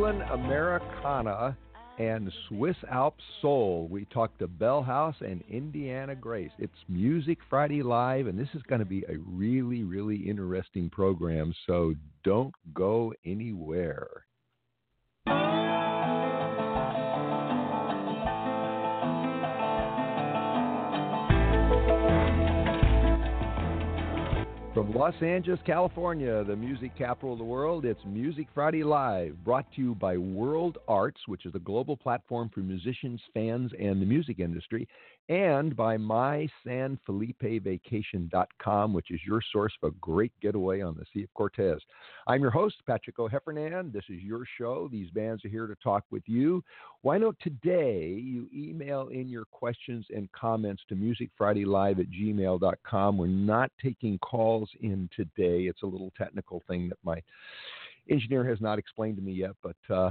Brooklyn Americana and Swiss Alps Soul. We talked to Bellehouse and Indiana Grace. It's Music Friday Live, and this is going to be a really, really interesting program, so don't go anywhere. From Los Angeles, California, the music capital of the world, it's Music Friday Live, brought to you by World Arts, which is a global platform for musicians, fans, and the music industry, and by MySanFelipeVacation.com, which is your source for a great getaway on the Sea of Cortez. I'm your host, Patrick O'Heffernan. This is your show. These bands are here to talk with you. Why not today you email in your questions and comments to musicfridaylive at gmail.com. We're not taking calls in today. It's a little technical thing that my engineer has not explained to me yet, but uh,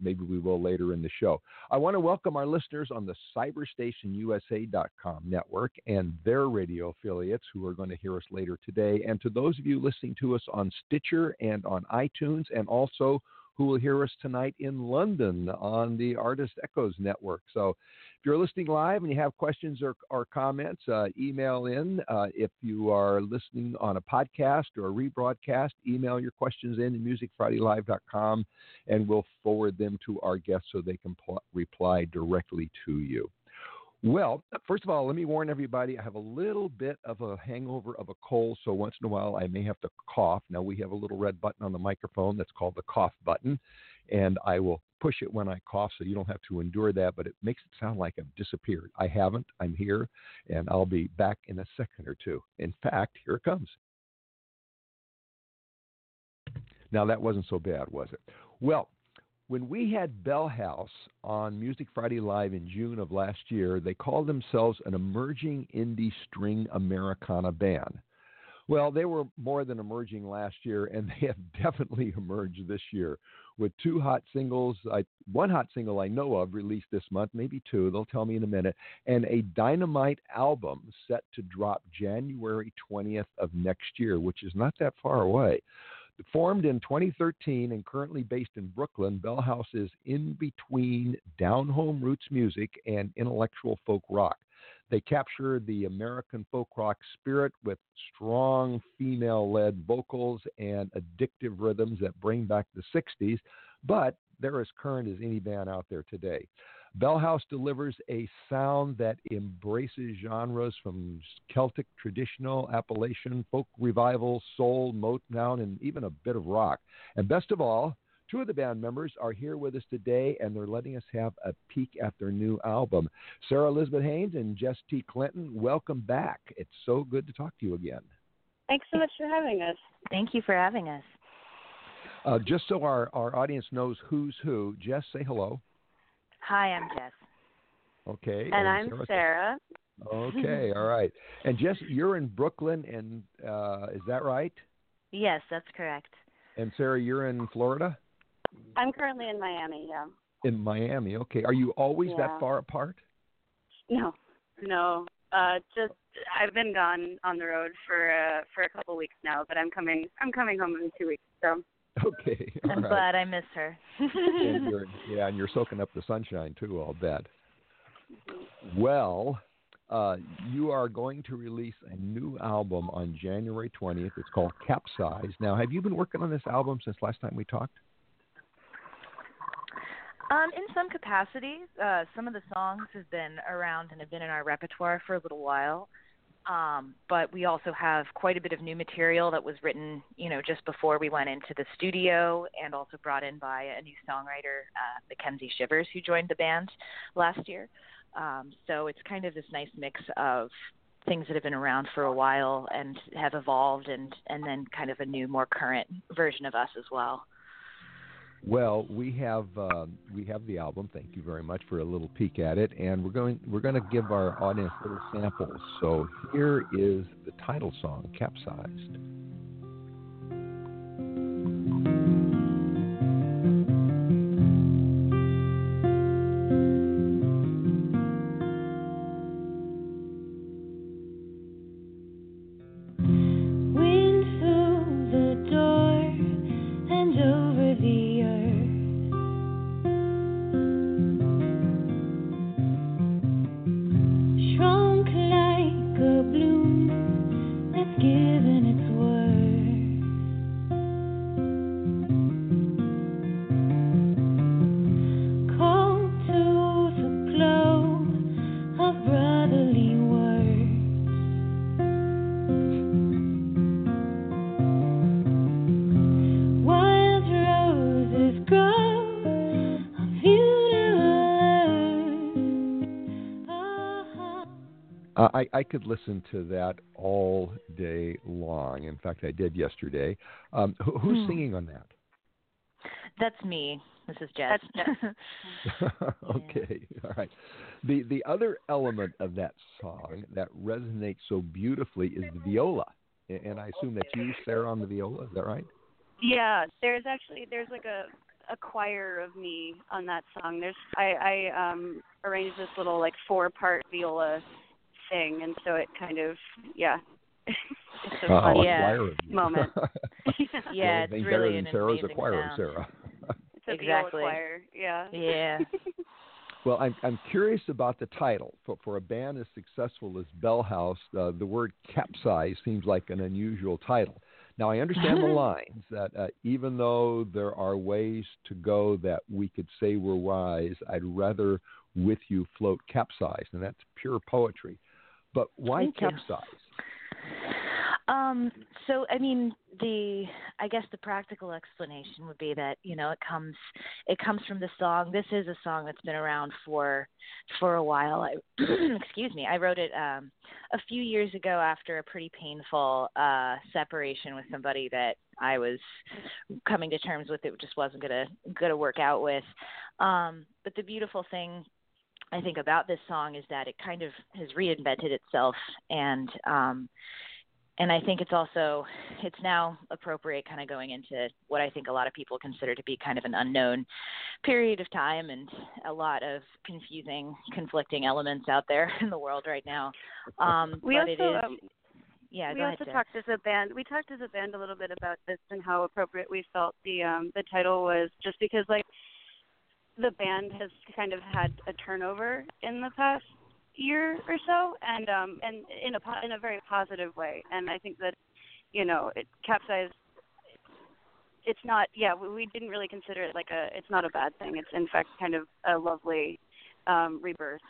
maybe we will later in the show. I want to welcome our listeners on the cyberstationusa.com network and their radio affiliates who are going to hear us later today. And to those of you listening to us on Stitcher and on iTunes, and also who will hear us tonight in London on the Artist Echoes Network. So if you're listening live and you have questions or, or comments, uh, email in. Uh, if you are listening on a podcast or a rebroadcast, email your questions in to musicfridaylive.com and we'll forward them to our guests so they can pl- reply directly to you. Well, first of all, let me warn everybody I have a little bit of a hangover of a cold, so once in a while I may have to cough. Now, we have a little red button on the microphone that's called the cough button, and I will push it when I cough so you don't have to endure that, but it makes it sound like I've disappeared. I haven't. I'm here, and I'll be back in a second or two. In fact, here it comes. Now, that wasn't so bad, was it? Well, when we had Bellehouse on Music Friday Live in June of last year, they called themselves an emerging indie string Americana band. Well, they were more than emerging last year, and they have definitely emerged this year with two hot singles. I, one hot single I know of released this month, maybe two, they'll tell me in a minute, and a dynamite album set to drop January 20th of next year, which is not that far away. Formed in 2013 and currently based in Brooklyn, Bellehouse is in between down home roots music and intellectual folk rock. They capture the American folk rock spirit with strong female led vocals and addictive rhythms that bring back the 60s, but they're as current as any band out there today. Bellehouse delivers a sound that embraces genres from Celtic traditional, Appalachian, folk revival, soul, Motown, and even a bit of rock. And best of all, two of the band members are here with us today, and they're letting us have a peek at their new album. Sarah Elizabeth Haines and Jess T. Clinton, welcome back. It's so good to talk to you again. Thanks so much for having us. Thank you for having us. Uh, just so our, our audience knows who's who, Jess, say hello. Hi, I'm Jess. Okay. And, and I'm Sarah. Sarah. Okay, all right. And Jess, you're in Brooklyn, and uh, is that right? Yes, that's correct. And Sarah, you're in Florida. I'm currently in Miami. Yeah. In Miami, okay. Are you always yeah. that far apart? No, no. Uh, just I've been gone on the road for uh, for a couple weeks now, but I'm coming. I'm coming home in two weeks. So. Okay. I'm right. glad I miss her. and you're, yeah, and you're soaking up the sunshine too. I'll bet. Well, uh, you are going to release a new album on January 20th. It's called Capsize. Now, have you been working on this album since last time we talked? Um, in some capacity, uh, some of the songs have been around and have been in our repertoire for a little while. Um, but we also have quite a bit of new material that was written, you know, just before we went into the studio, and also brought in by a new songwriter, uh, Mackenzie Shivers, who joined the band last year. Um, so it's kind of this nice mix of things that have been around for a while and have evolved, and and then kind of a new, more current version of us as well. Well, we have um, we have the album. Thank you very much for a little peek at it, and we're going we're going to give our audience little samples. So here is the title song, "Capsized." I, I could listen to that all day long. In fact, I did yesterday. Um, who, who's Hmm. singing on that? That's me. This is Jess. okay, all right. The the other element of that song that resonates so beautifully is the viola, and I assume that's you, Sarah, on the viola. Is that right? Yeah, there's actually there's like a a choir of me on that song. There's I I um arranged this little like four part viola thing, and so it kind of yeah. it's a Uh, fun Yeah. choir of you. moment. yeah, Well, it's really an than Sarah's amazing choir, sound. Sarah. it's a Exactly. choir. Yeah. Yeah. Well, I'm I'm curious about the title for for a band as successful as Bellehouse. Uh, the word capsize seems like an unusual title. Now, I understand the lines that uh, even though there are ways to go that we could say we're wise, I'd rather with you float capsize, and that's pure poetry. But why Thank you. capsize? Um, so I mean, the I guess the practical explanation would be that you know it comes it comes from the song. This is a song that's been around for for a while. I, excuse me. I wrote it um, a few years ago after a pretty painful uh, separation with somebody that I was coming to terms with. It just wasn't gonna gonna work out with. Um, but the beautiful thing I think about this song is that it kind of has reinvented itself and um and I think it's also it's now appropriate kind of going into what I think a lot of people consider to be kind of an unknown period of time and a lot of confusing conflicting elements out there in the world right now. Um We but also it is um, yeah, we ahead. also Jess. talked as a band. We talked as a band a little bit about this and how appropriate we felt the um the title was, just because like the band has kind of had a turnover in the past year or so, and um and in a in a very positive way. And I think that you know it capsized. It's not. Yeah, we, we didn't really consider it like a. It's not a bad thing. It's in fact kind of a lovely um rebirth.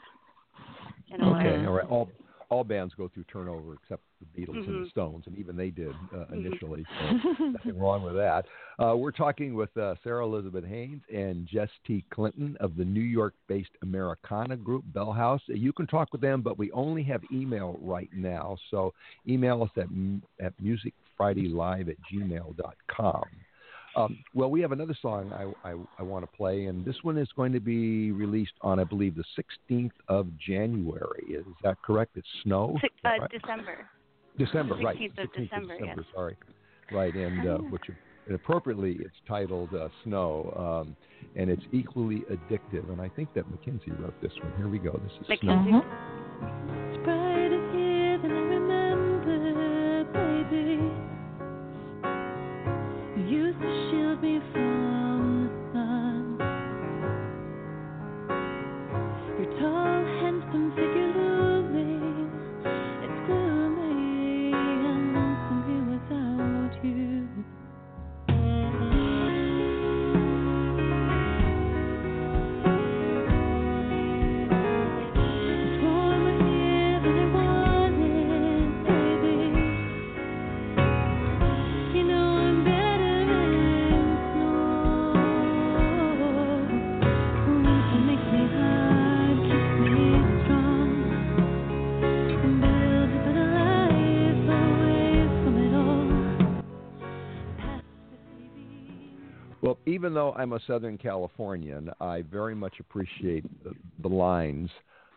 In a way. Okay, all right. All all bands go through turnover except the Beatles and the Mhm. Stones, and even they did uh, Mhm. initially. So nothing wrong with that. Uh, we're talking with uh, Sarah Elizabeth Haines and Jess T. Clinton of the New York-based Americana group Bellehouse. You can talk with them, but we only have email right now. So email us at m- at musicfridaylive at gmail.com. Um, well, we have another song I, I, I want to play, and this one is going to be released on, I believe, the 16th of January. Is that correct? It's Snow? Six- uh, right? December. December, right. 16th of 16th December, yes. Sorry, right, and uh, which appropriately it's titled uh, Snow, um, and it's equally addictive. And I think that Mackenzie wrote this one. Here we go. This is Snow. Mackenzie. Used to shield me from even though I'm a Southern Californian, I very much appreciate the, the lines.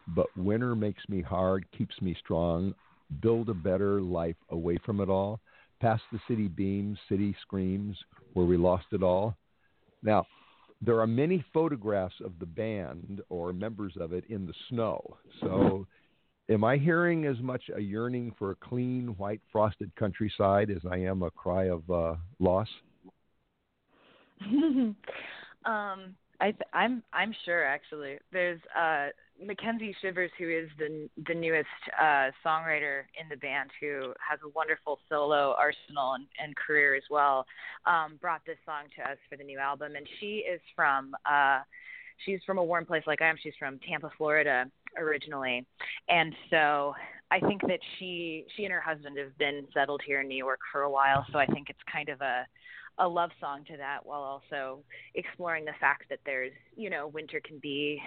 But winter makes me hard, keeps me strong. Build a better life away from it all. Past the city beams, city screams, where we lost it all. Now, there are many photographs of the band or members of it in the snow. So, am I hearing as much a yearning for a clean, white, frosted countryside as I am a cry of uh, loss? um, I th- I'm I'm sure actually. There's uh Mackenzie Shivers, who is the the newest uh, songwriter in the band, who has a wonderful solo arsenal and, and career as well, um, brought this song to us for the new album. And she is from uh, she's from a warm place like I am. She's from Tampa, Florida, originally, and so I think that she she and her husband have been settled here in New York for a while. So I think it's kind of a a love song to that while also exploring the fact that there's you know winter can be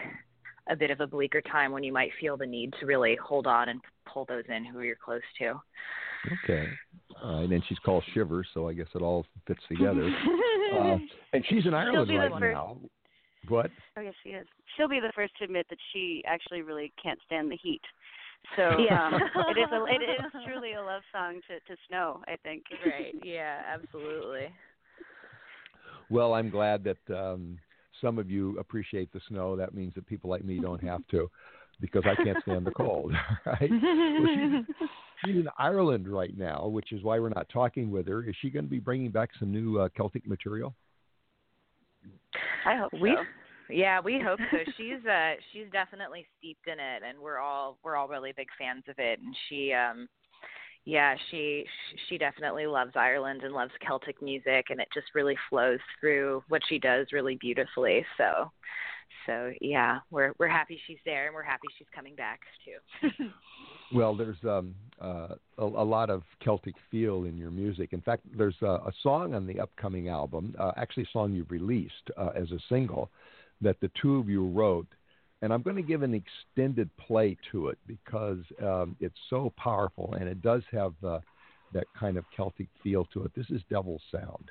a bit of a bleaker time when you might feel the need to really hold on and pull those in who you're close to. Okay. Uh, and then she's called Shiver, so I guess it all fits together. uh, and she's in Ireland right first- now. What? Oh yes, she is. She'll be the first to admit that she actually really can't stand the heat. So Yeah. um, it is a, it is truly a love song to to snow. I think. right. Yeah, absolutely. Well, I'm glad that um, some of you appreciate the snow. That means that people like me don't have to, because I can't stand the cold. Right? Well, she's, she's in Ireland right now, which is why we're not talking with her. Is she going to be bringing back some new uh, Celtic material? I hope We so. yeah, we hope so. She's uh she's definitely steeped in it and we're all we're all really big fans of it and she um yeah, she she definitely loves Ireland and loves Celtic music and it just really flows through what she does really beautifully. So so yeah, we're we're happy she's there and we're happy she's coming back too. Well, there's um, uh, a, a lot of Celtic feel in your music. In fact, there's a, a song on the upcoming album, uh, actually a song you've released uh, as a single, that the two of you wrote. And I'm going to give an extended play to it because um, it's so powerful and it does have uh, that kind of Celtic feel to it. This is Devil's Sound.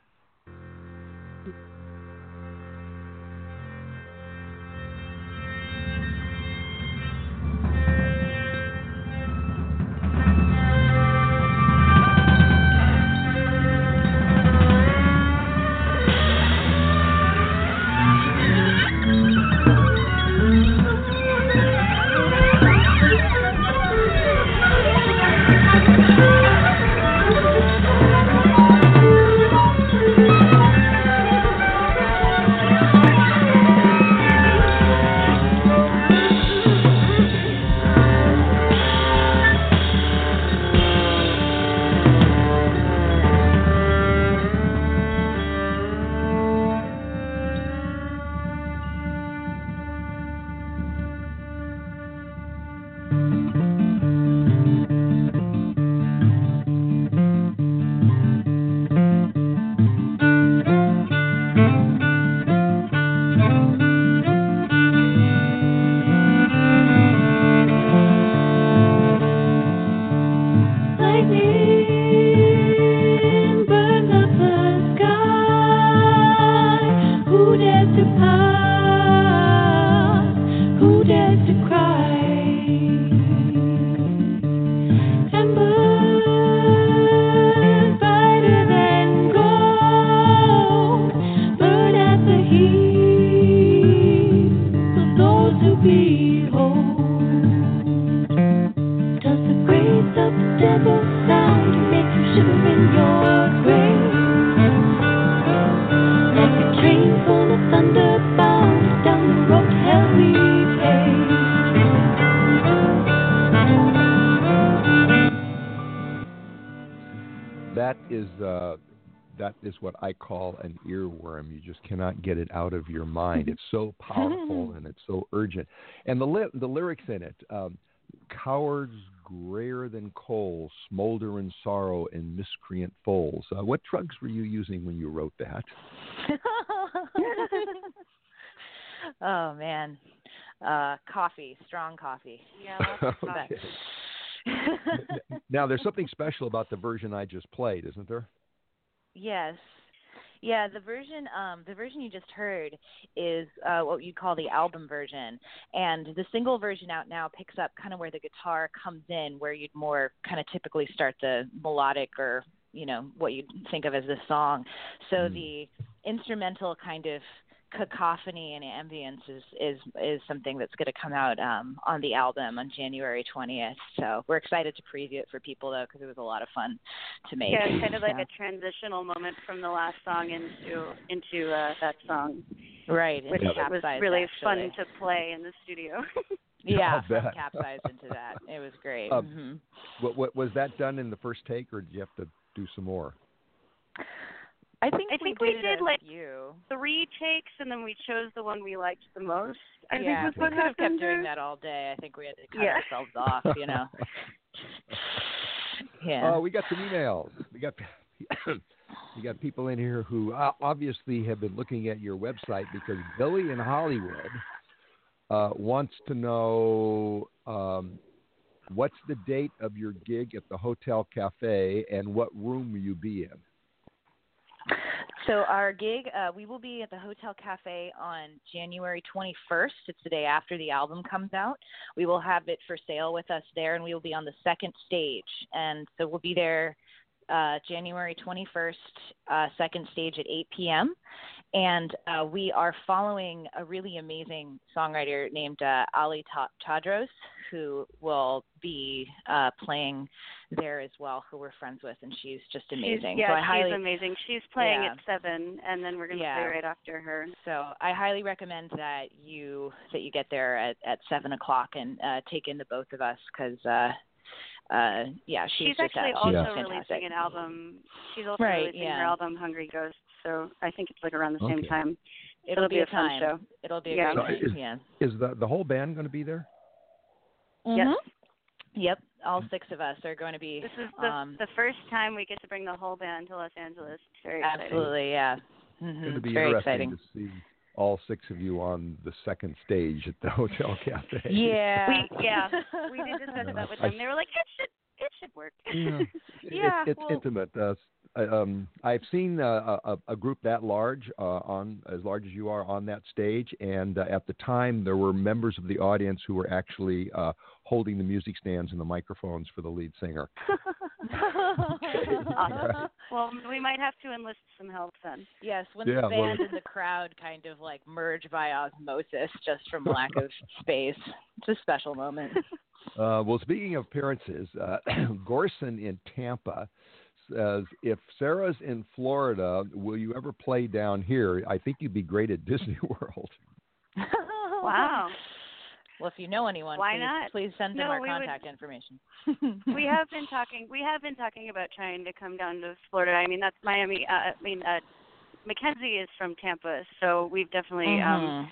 Get it out of your mind. It's so powerful and it's so urgent. And the li- the lyrics in it, um, cowards grayer than coal, smolder in sorrow in miscreant foals. Uh, what drugs were you using when you wrote that? oh man. Uh coffee, strong coffee. Yeah, lots of Okay. fun. now, there's something special about the version I just played, isn't there? Yes. Yeah, the version um the version you just heard is uh what you call the album version. And the single version out now picks up kind of where the guitar comes in where you'd more kind of typically start the melodic or, you know, what you'd think of as the song. So Mm. the instrumental kind of cacophony and ambience is is is something that's going to come out um on the album on January 20th. So we're excited to preview it for people though because it was a lot of fun to make. Yeah, it's kind of like So- a transitional moment from the last song into into uh, that song, right, which into was really actually. fun to play in the studio. Yeah, I'll from bet. capsized into that. It was great. Uh, hmm What, what was that done in the first take, or did you have to do some more? I think I we think we did, did, like, few. Three takes, and then we chose the one we liked the most. I yeah, think was we what could have kept doing that all day. I think we had to cut Yeah. ourselves off. You know. yeah. Oh, we got some emails. We got we got people in here who uh, obviously have been looking at your website because Billy in Hollywood uh, wants to know um, what's the date of your gig at the Hotel Cafe and what room will you be in? So our gig, uh, we will be at the Hotel Cafe on January 21st. It's the day after the album comes out. We will have it for sale with us there, and we will be on the second stage. And so we'll be there uh, January 21st, uh, second stage at 8 p.m. And uh, we are following a really amazing songwriter named uh, Ali Ta- Chadros, who will be uh, playing there as well, who we're friends with, and she's just amazing. She's, yeah, so I she's highly, amazing. She's playing Yeah. at seven, and then we're gonna Yeah. play right after her. So I highly recommend that you that you get there at at seven o'clock and uh, take in the both of us because uh, uh, yeah, she's, She's, actually also Yeah. releasing an album. She's also Right, releasing yeah. her album Hungry Ghost. So I think it's like around the same Okay. time. It'll, it'll be, be a a fun show. It'll be a Yeah. great So time. is- yeah. Is the the whole band going to be there? Yes. Mhm. Yep. All six of us are going to be. This is the um, the first time we get to bring the whole band to Los Angeles. It's very exciting. absolutely. Yeah. hmm It's going to be Very interesting exciting. to see all six of you on the second stage at the Hotel Cafe. Yeah. We yeah we did discuss that with I them. They were like, it should it should work. Yeah. Yeah, it's, it's well- intimate. Uh, s- I- um, I've seen uh, a, a group that large uh, on as large as you are on that stage, and uh, at the time there were members of the audience who were actually uh, holding the music stands and the microphones for the lead singer. Right. well, we might have to enlist some help then. Yes, when Yeah, the well- band and the crowd kind of like merge by osmosis just from lack of space. It's a special moment. Uh, well, speaking of appearances, uh, Gorson in Tampa says, "If Sarah's in Florida, will you ever play down here? I think you'd be great at Disney World." Wow. Well, if you know anyone, Why please, not? please send them No, our we would- contact information. we have been talking. We have been talking about trying to come down to Florida. I mean, that's Miami. Uh, I mean, uh, Mackenzie is from Tampa, so we've definitely um Mhm.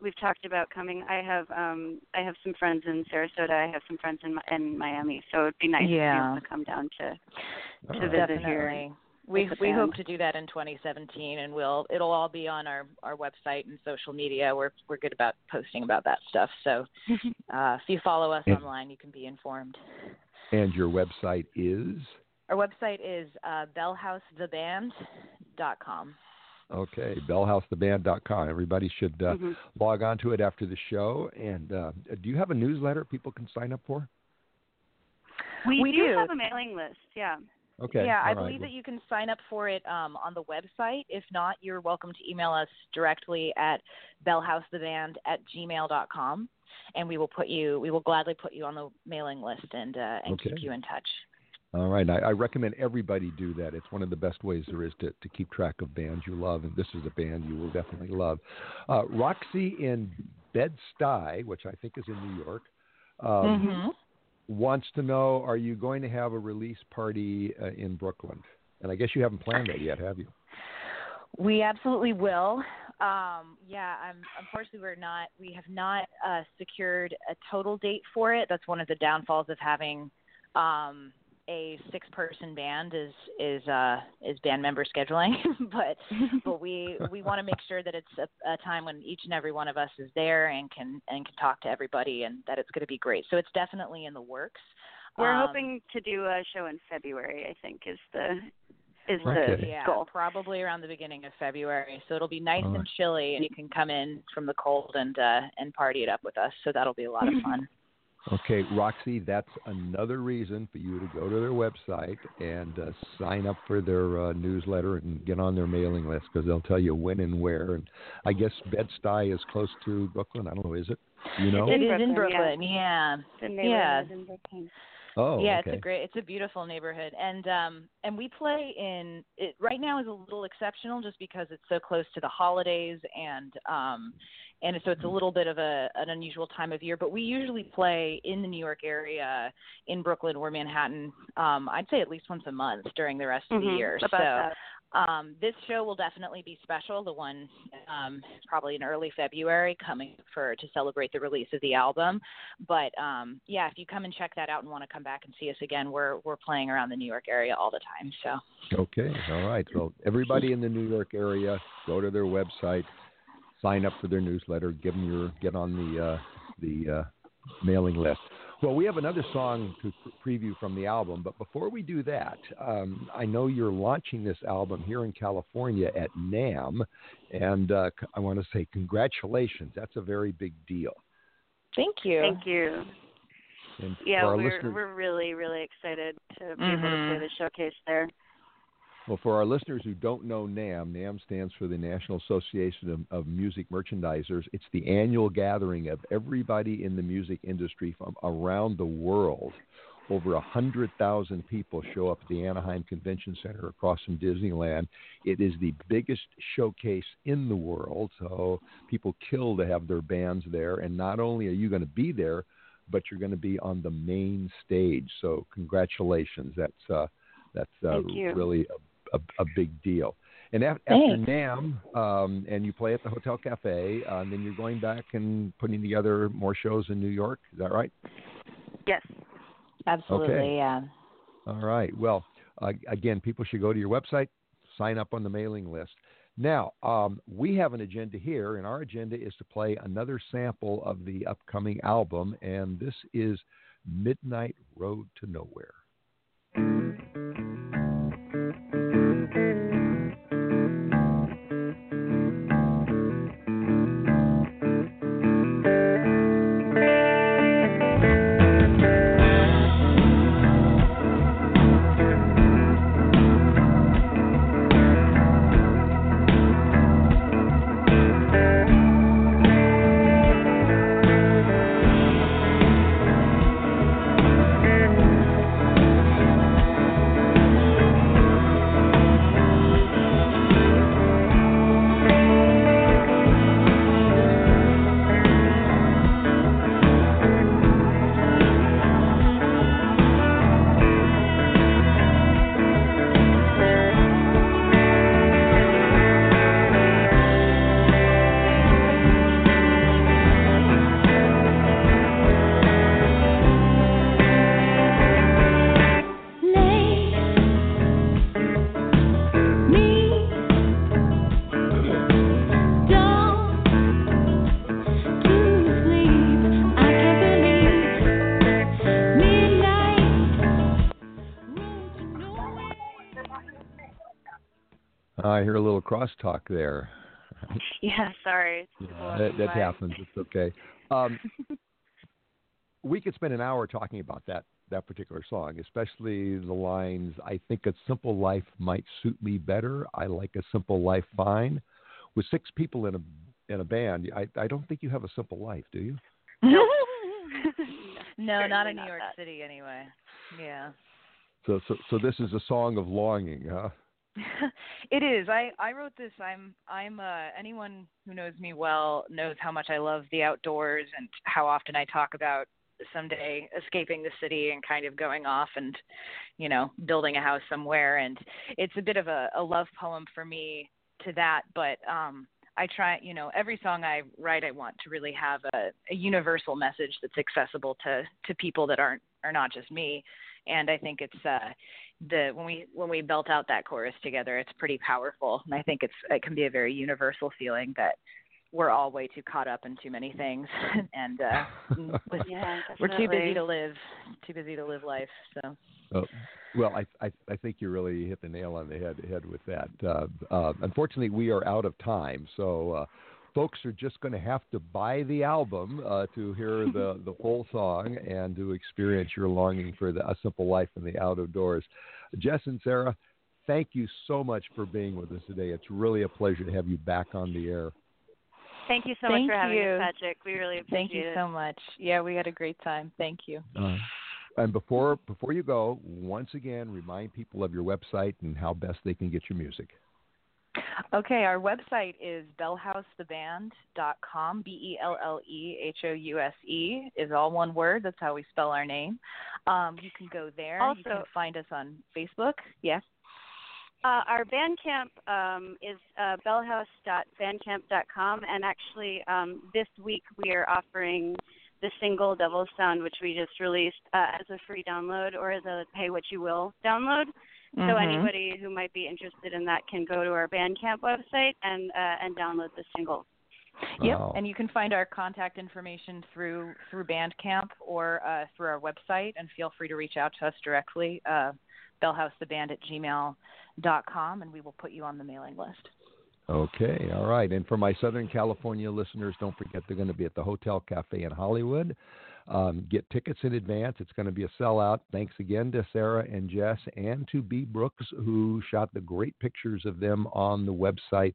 We've we've talked about coming. I have um I have some friends in Sarasota. I have some friends in in Miami, so it'd be nice to be Yeah. able to come down to to right. visit here. Definitely. We we hope to do that in 2017, and we'll it'll all be on our our website and social media. We're we're good about posting about that stuff. So uh, if you follow us Yeah. online, you can be informed. And your website is Our website is uh, bellehousetheband.com. okay, bellehousetheband.com. Everybody should uh, Mhm. log on to it after the show. And uh, do you have a newsletter people can sign up for? We, We do, do. have a mailing list. Yeah. Okay. Yeah, I all right. believe that you can sign up for it um, on the website. If not, you're welcome to email us directly at bellehousetheband at gmail.com, and we will put you. We will gladly put you on the mailing list and uh, and keep you in touch. All right. I, I recommend everybody do that. It's one of the best ways there is to, to keep track of bands you love, and this is a band you will definitely love. Uh, Roxy in Bed-Stuy, which I think is in New York, um, Mm-hmm. wants to know: Are you going to have a release party uh, in Brooklyn? And I guess you haven't planned that yet, have you? We absolutely will. Um, yeah, I'm, unfortunately, we're not. We have not uh, secured a total date for it. That's one of the downfalls of having um, a six-person band is is uh, is band member scheduling. but but we we want to make sure that it's a, a time when each and every one of us is there and can and can talk to everybody, and that it's going to be great. So it's definitely in the works. We're Um, hoping to do a show in February. I think is the is Okay. the Yeah, goal. probably around the beginning of February. So it'll be nice All and chilly, and you can come in from the cold and uh, and party it up with us. So that'll be a lot of fun. Okay, Roxy, that's another reason for you to go to their website and uh, sign up for their uh, newsletter and get on their mailing list because they'll tell you when and where. And I guess Bed-Stuy is close to Brooklyn. I don't know, is it? You know? It is Brooklyn, in. Brooklyn, yeah. The Yeah. neighborhood in Brooklyn. oh, yeah, okay. it's a great, it's a beautiful neighborhood, and um, and we play in it right now is a little exceptional just because it's so close to the holidays, and um, and so it's a little bit of a an unusual time of year. But we usually play in the New York area, in Brooklyn or Manhattan. Um, I'd say at least once a month during the rest of the Mhm, year. So that. um, this show will definitely be special. The one um, probably in early February, coming for to celebrate the release of the album. But um, yeah, if you come and check that out and want to come back and see us again, we're we're playing around the New York area all the time. So Okay, all right. So everybody in the New York area, go to their website, sign up for their newsletter, give them your get on the uh, the uh, mailing list. Well, we have another song to pre- preview from the album, but before we do that, um, I know you're launching this album here in California at NAMM, and uh, c- I want to say congratulations. That's a very big deal. thank you. Thank you. And Yeah, we're listeners, we're really really excited to be able to play the showcase there. Well, for our listeners who don't know NAMM, NAMM stands for the National Association of, of Music Merchandisers. It's the annual gathering of everybody in the music industry from around the world. Over a hundred thousand people show up at the Anaheim Convention Center across from Disneyland. It is the biggest showcase in the world, so people kill to have their bands there. And not only are you going to be there, but you're going to be on the main stage. So congratulations. That's uh, that's uh, really a, a, a big deal. And af- after NAMM, um, and you play at the Hotel Cafe, uh, and then you're going back and putting together more shows in New York. Is that right? Yes. Absolutely, Okay. yeah. All right. Well, uh, again, people should go to your website, sign up on the mailing list. Now, um, we have an agenda here, and our agenda is to play another sample of the upcoming album, and this is Midnight Road to Nowhere. Crosstalk there. Yeah. Sorry. Yeah, that, that happens. It's okay. Um, we could spend an hour talking about that that particular song, especially the lines. I think a simple life might suit me better. I like a simple life fine. With six people in a in a band, I I don't think you have a simple life, do you? no, not in New not York that. City anyway. Yeah. So so so this is a song of longing, huh? it is. I I wrote this. I'm I'm uh anyone who knows me well knows how much I love the outdoors and how often I talk about someday escaping the city and kind of going off and you know building a house somewhere and it's a bit of a, a love poem for me to that but um I try, you know, every song I write, I want to really have a, a universal message that's accessible to to people that aren't are not just me. And I think it's uh, the when we when we belt out that chorus together, it's pretty powerful. And I think it's it can be a very universal feeling that we're all way too caught up in too many things, and uh, with, Yeah. we're too busy to live, too busy to live life. So Oh, Well, I, I, I think you really hit the nail on the head head with that. Uh, uh, unfortunately, we are out of time, so uh, folks are just going to have to buy the album uh, to hear the the full song and to experience your longing for the, a simple life in the out of doors. Jess and Sarah, thank you so much for being with us today. It's really a pleasure to have you back on the air. Thank you so Thank much for having you. us, Patrick. We really appreciate it. Thank you it. so much. Yeah, we had a great time. Thank you. Uh, and before before you go, once again, remind people of your website and how best they can get your music. Okay, our website is bellehousetheband.com. B E L L E H O U S E is all one word. That's how we spell our name. Um, you can go there. you can Also- find us on Facebook. Yes. Uh, our Bandcamp um, is uh, bellehouse.bandcamp.com, and actually um, this week we are offering the single Devil's Sound, which we just released uh, as a free download or as a pay what you will download. So Mhm. anybody who might be interested in that can go to our Bandcamp website and uh, and download the single. Yep, Wow. and you can find our contact information through through Bandcamp or uh, through our website, and feel free to reach out to us directly, uh, bellehousetheband at gmail.com, and we will put you on the mailing list. Okay, all right. And for my Southern California listeners, don't forget they're going to be at the Hotel Cafe in Hollywood. Um, get tickets in advance. It's going to be a sellout. Thanks again to Sarah and Jess and to B. Brooks, who shot the great pictures of them on the website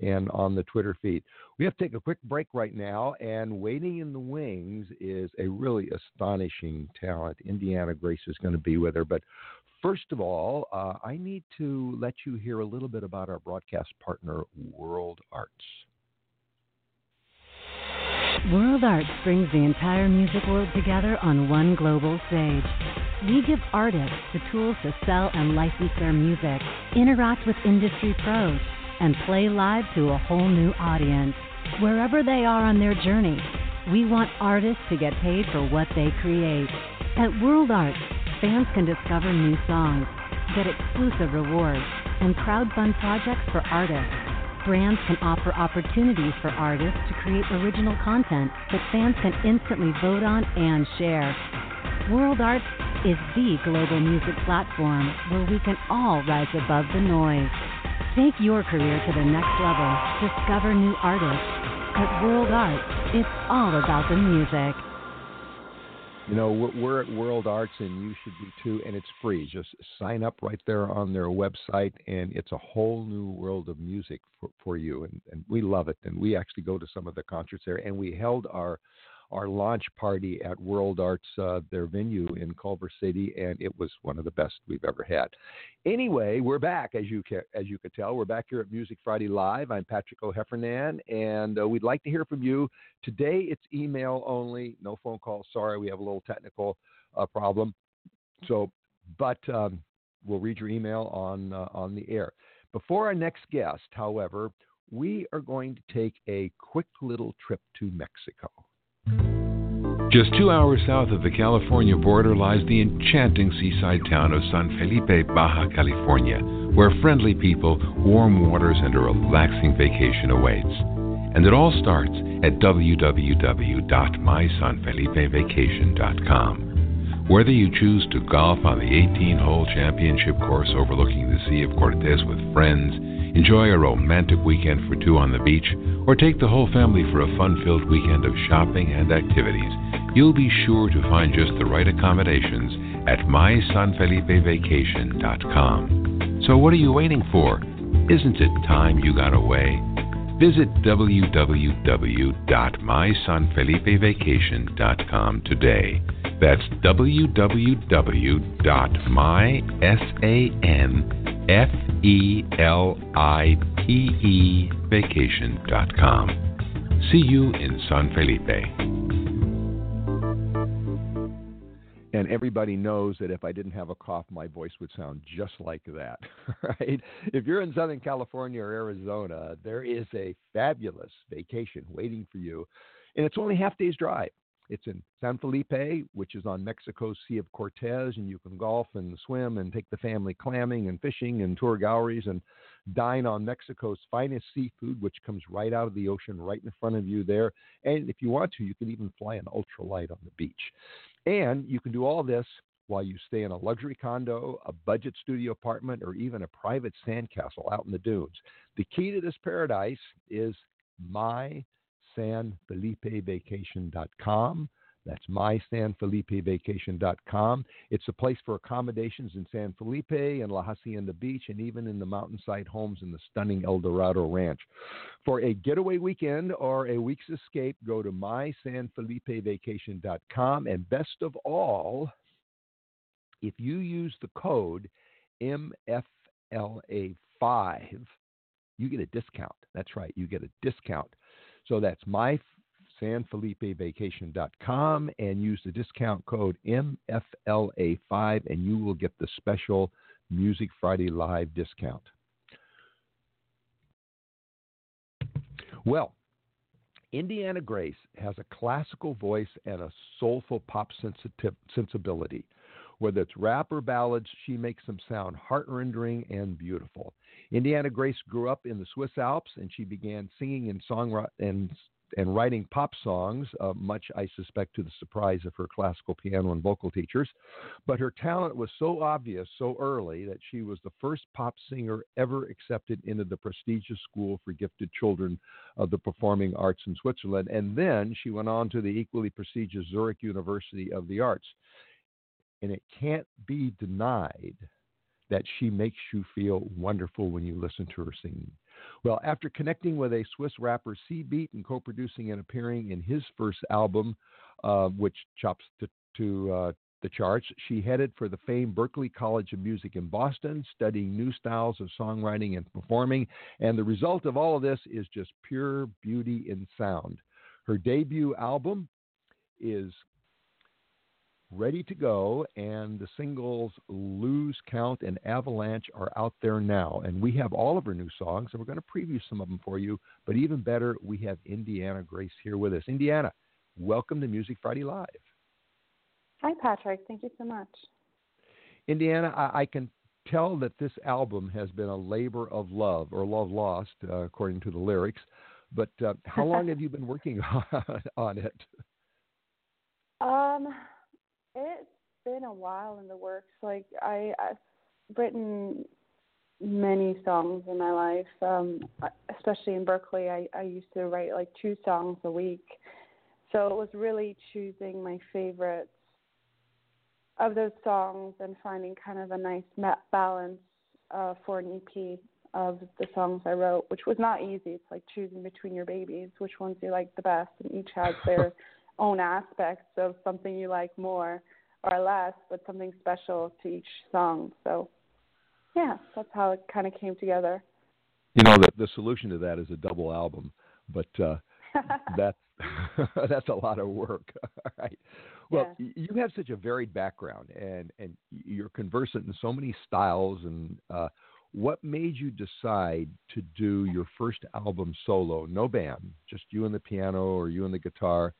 and on the Twitter feed. We have to take a quick break right now, and waiting in the wings is a really astonishing talent. Indiana Grace is going to be with her, but First of all, uh, I need to let you hear a little bit about our broadcast partner, World Arts. World Arts brings the entire music world together on one global stage. We give artists the tools to sell and license their music, interact with industry pros, and play live to a whole new audience. Wherever they are on their journey, we want artists to get paid for what they create. At World Arts, fans can discover new songs, get exclusive rewards, and crowdfund projects for artists. Brands can offer opportunities for artists to create original content that fans can instantly vote on and share. World Arts is the global music platform where we can all rise above the noise. Take your career to the next level. Discover new artists. At World Arts, it's all about the music. You know, we're, at World Arts, and you should be too, and it's free. Just sign up right there on their website, and it's a whole new world of music for, for you, and, and we love it. And we actually go to some of the concerts there, and we held our our launch party at World Arts, uh, their venue in Culver City, and it was one of the best we've ever had. Anyway, we're back, as you ca- as you could tell. We're back here at Music Friday Live. I'm Patrick O'Heffernan, and uh, we'd like to hear from you. Today, it's email only, no phone calls. Sorry, we have a little technical uh, problem. So, but um, we'll read your email on uh, on the air. Before our next guest, however, we are going to take a quick little trip to Mexico. Just two hours south of the California border lies the enchanting seaside town of San Felipe, Baja California, where friendly people, warm waters, and a relaxing vacation awaits. And it all starts at www.mysanfelipevacation.com. Whether you choose to golf on the 18 hole championship course overlooking the Sea of Cortez with friends, enjoy a romantic weekend for two on the beach, or take the whole family for a fun filled weekend of shopping and activities, you'll be sure to find just the right accommodations at mysanfelipevacation.com. So what are you waiting for? Isn't it time you got away? Visit www.mysanfelipevacation.com today. That's www.mysanfelipe vacation.com. See you in San Felipe. And everybody knows that if I didn't have a cough, my voice would sound just like that, right? If you're in Southern California or Arizona, there is a fabulous vacation waiting for you. And it's only half day's drive. It's in San Felipe, which is on Mexico's Sea of Cortez, and you can golf and swim and take the family clamming and fishing and tour galleries and dine on Mexico's finest seafood, which comes right out of the ocean right in front of you there. And if you want to, you can even fly an ultralight on the beach. And you can do all this while you stay in a luxury condo, a budget studio apartment, or even a private sandcastle out in the dunes. The key to this paradise is mysanfelipevacation.com. That's mysanfelipevacation.com. It's a place for accommodations in San Felipe and La Hacienda Beach and even in the mountainside homes in the stunning El Dorado Ranch. For a getaway weekend or a week's escape, go to mysanfelipevacation.com. And best of all, if you use the code MFLA5, you get a discount. That's right, you get a discount. So that's mysanfelipevacation.com and use the discount code MFLA5 and you will get the special Music Friday Live discount. Well, Indiana Grace has a classical voice and a soulful pop sensitive sensibility. Whether it's rap or ballads, she makes them sound heart-rending and beautiful. Indiana Grace grew up in the Swiss Alps, and she began singing and song and and writing pop songs, uh, much I suspect to the surprise of her classical piano and vocal teachers. But her talent was so obvious so early that she was the first pop singer ever accepted into the prestigious School for Gifted Children of the Performing Arts in Switzerland. And then she went on to the equally prestigious Zurich University of the Arts. And it can't be denied that she makes you feel wonderful when you listen to her singing. Well, after connecting with a Swiss rapper C Beat and co producing and appearing in his first album, uh, which chops to, to uh, the charts, she headed for the famed Berklee College of Music in Boston, studying new styles of songwriting and performing. And the result of all of this is just pure beauty in sound. Her debut album is ready to go, and the singles Lose Count and Avalanche are out there now. And we have all of her new songs, and we're going to preview some of them for you. But even better, we have Indiana Grace here with us. Indiana, welcome to Music Friday Live. Hi, Patrick. Thank you so much. Indiana, I, I can tell that this album has been a labor of love or love lost, uh, according to the lyrics. But uh, how long have you been working on, on it? Um, it's been a while in the works. Like I, I've written many songs in my life. Um, especially in Berklee, I, I used to write like two songs a week. So it was really choosing my favorites of those songs and finding kind of a nice balance uh, for an EP of the songs I wrote, which was not easy. It's like choosing between your babies, which ones you like the best, and each has their own aspects of something you like more or less, but something special to each song. So, yeah, that's how it kind of came together. You know, the the solution to that is a double album, but uh, that's that's a lot of work. All right. Well, Yeah. you have such a varied background, and and you're conversant in so many styles. And uh, what made you decide to do your first album solo, no band, just you and the piano or you and the guitar?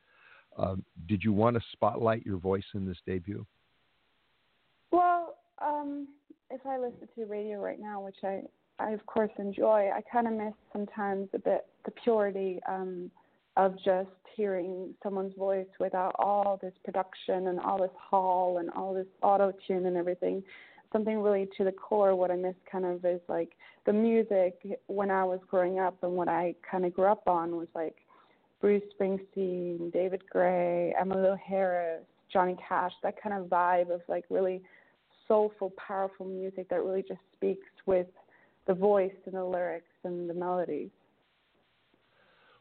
Um, did you want to spotlight your voice in this debut? Well, um, if I listen to radio right now, which I, I of course enjoy, I kind of miss sometimes a bit the purity um, of just hearing someone's voice without all this production and all this hall and all this auto tune and everything. Something really to the core. What I miss kind of is like the music when I was growing up and what I kind of grew up on was like Bruce Springsteen, David Gray, Emmylou Harris, Johnny Cash, that kind of vibe of like really soulful, powerful music that really just speaks with the voice and the lyrics and the melodies.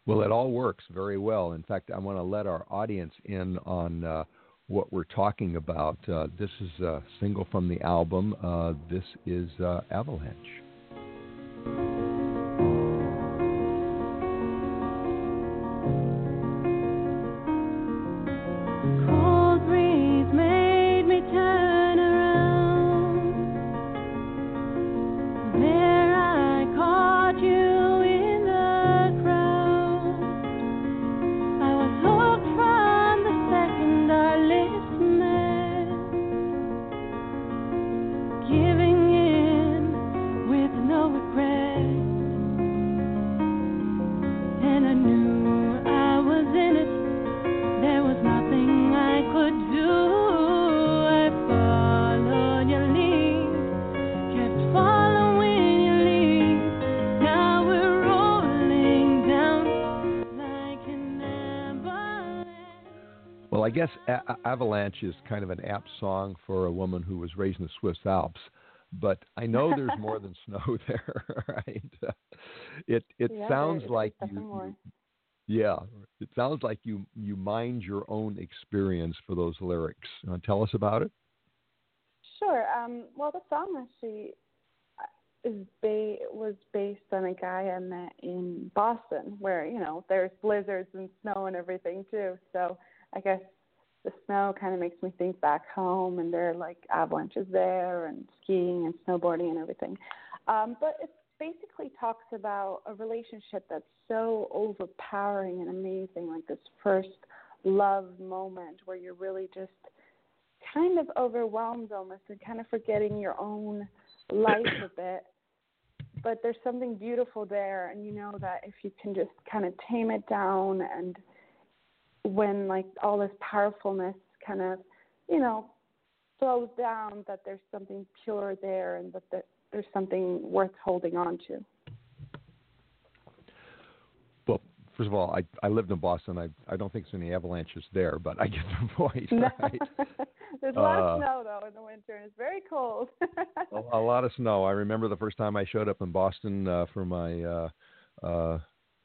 Well, it all works very well. In fact, I want to let our audience in on uh, what we're talking about. Uh, this is a single from the album. Uh, this is uh, Avalanche. Guess a- Avalanche is kind of an apt song for a woman who was raised in the Swiss Alps. But I know there's more than snow there, right? It it Yeah, sounds like you, you yeah, it sounds like you you mind your own experience for those lyrics. Uh, tell us about it. Sure. Um, well, the song actually uh, is ba- was based on a guy I met in Boston, where you know there's blizzards and snow and everything too. So I guess the snow kind of makes me think back home, and there are like avalanches there, and skiing and snowboarding and everything. Um, but it basically talks about a relationship that's so overpowering and amazing, like this first love moment where you're really just kind of overwhelmed almost and kind of forgetting your own life a bit. But there's something beautiful there, and you know that if you can just kind of tame it down, and when like all this powerfulness kind of, you know, slows down, that there's something pure there, and that there- there's something worth holding on to. Well, first of all, I I lived in Boston. I I don't think there's any avalanches there, but I get the point. No. Right? there's a lot Uh, of snow though in the winter, and it's very cold. a, a lot of snow. I remember the first time I showed up in Boston uh, for my uh, uh,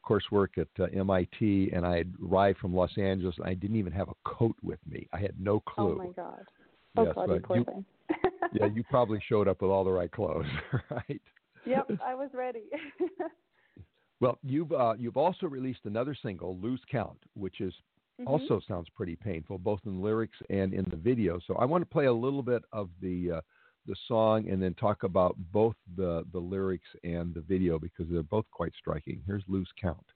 coursework at uh, MIT, and I had arrived from Los Angeles. And I didn't even have a coat with me. I had no clue. oh my god. Oh, Yes, poor you- yeah, you probably showed up with all the right clothes, right? Yep, I was ready. Well, you've uh, you've also released another single, "Lose Count," which is Mhm. also sounds pretty painful, both in lyrics and in the video. So I want to play a little bit of the uh, the song and then talk about both the the lyrics and the video because they're both quite striking. Here's "Lose Count."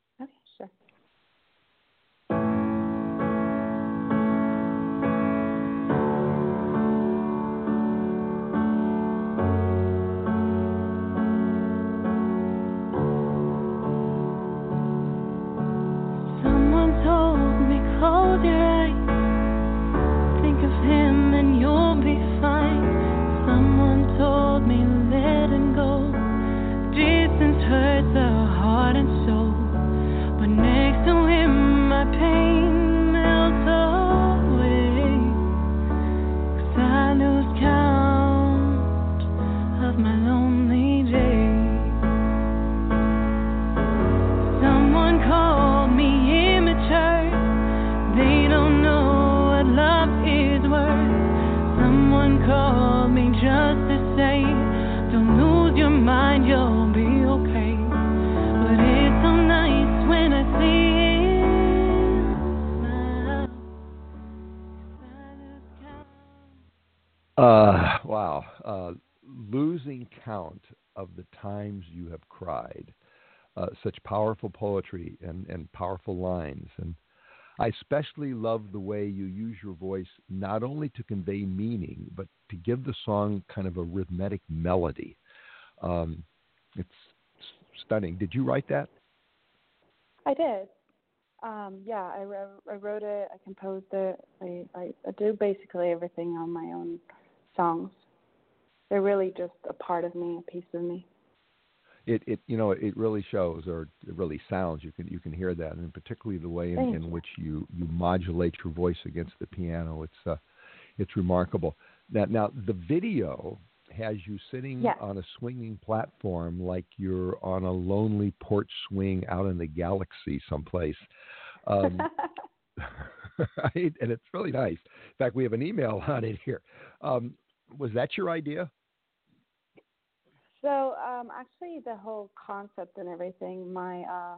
Just Don't lose your mind, you'll be okay. But it's so nice when I see. Uh, wow. Uh, losing count of the times you have cried. Uh, such powerful poetry and, and powerful lines. And I especially love the way you use your voice not only to convey meaning, but to give the song kind of a rhythmic melody. Um, it's stunning. Did you write that? I did. Um, yeah, I I wrote it. I composed it. I, I, I do basically everything on my own songs. They're really just a part of me, a piece of me. It, it you know it really shows or it really sounds. You can you can hear that. And particularly the way in, in which you you modulate your voice against the piano it's uh it's remarkable. Now now the video has you sitting Yeah. on a swinging platform like you're on a lonely porch swing out in the galaxy someplace um right? And it's really nice. In fact we have an email on it here. Um was that your idea So um, actually, the whole concept and everything, my uh,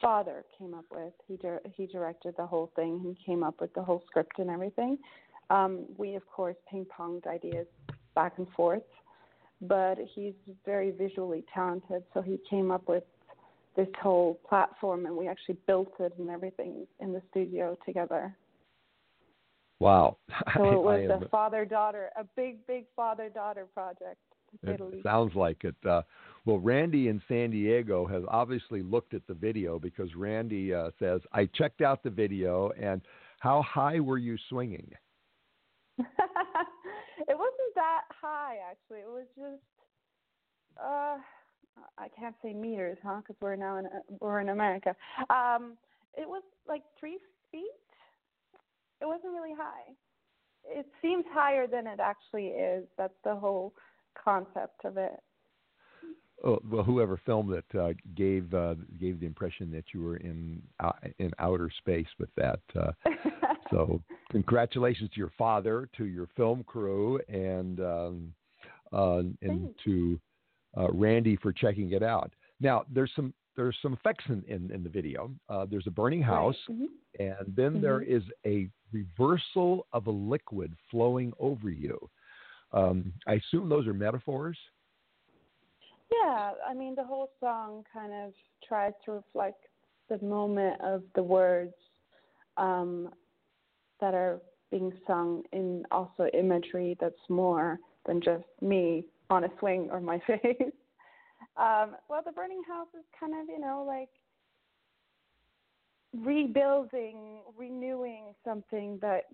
father came up with. He dir- he directed the whole thing. He came up with the whole script and everything. Um, we of course ping ponged ideas back and forth, but he's very visually talented, so he came up with this whole platform, and we actually built it and everything in the studio together. wow So it was I a father daughter, a big big father daughter project. It sounds like it. Uh, well, Randy in San Diego has obviously looked at the video because Randy uh, says, I checked out the video, and how high were you swinging? it wasn't that high actually. It was just uh I can't say meters, huh? Because we're now in we're in America. Um, it was like three feet. it wasn't really high. It seems higher than it actually is. That's the whole concept of it. Oh, well, whoever filmed it uh, gave uh, gave the impression that you were in uh, in outer space with that. Uh, so, congratulations to your father, to your film crew, and um, uh, and Thanks. to uh, Randy for checking it out. Now, there's some there's some effects in in, in the video. Uh, there's a burning house, Right. Mhm. and then there Mhm. is a reversal of a liquid flowing over you. Um, I assume those are metaphors. Yeah, I mean, the whole song kind of tries to reflect the moment of the words um, that are being sung in also imagery that's more than just me on a swing or my face. um, well, the burning house is kind of, you know, like rebuilding, renewing something that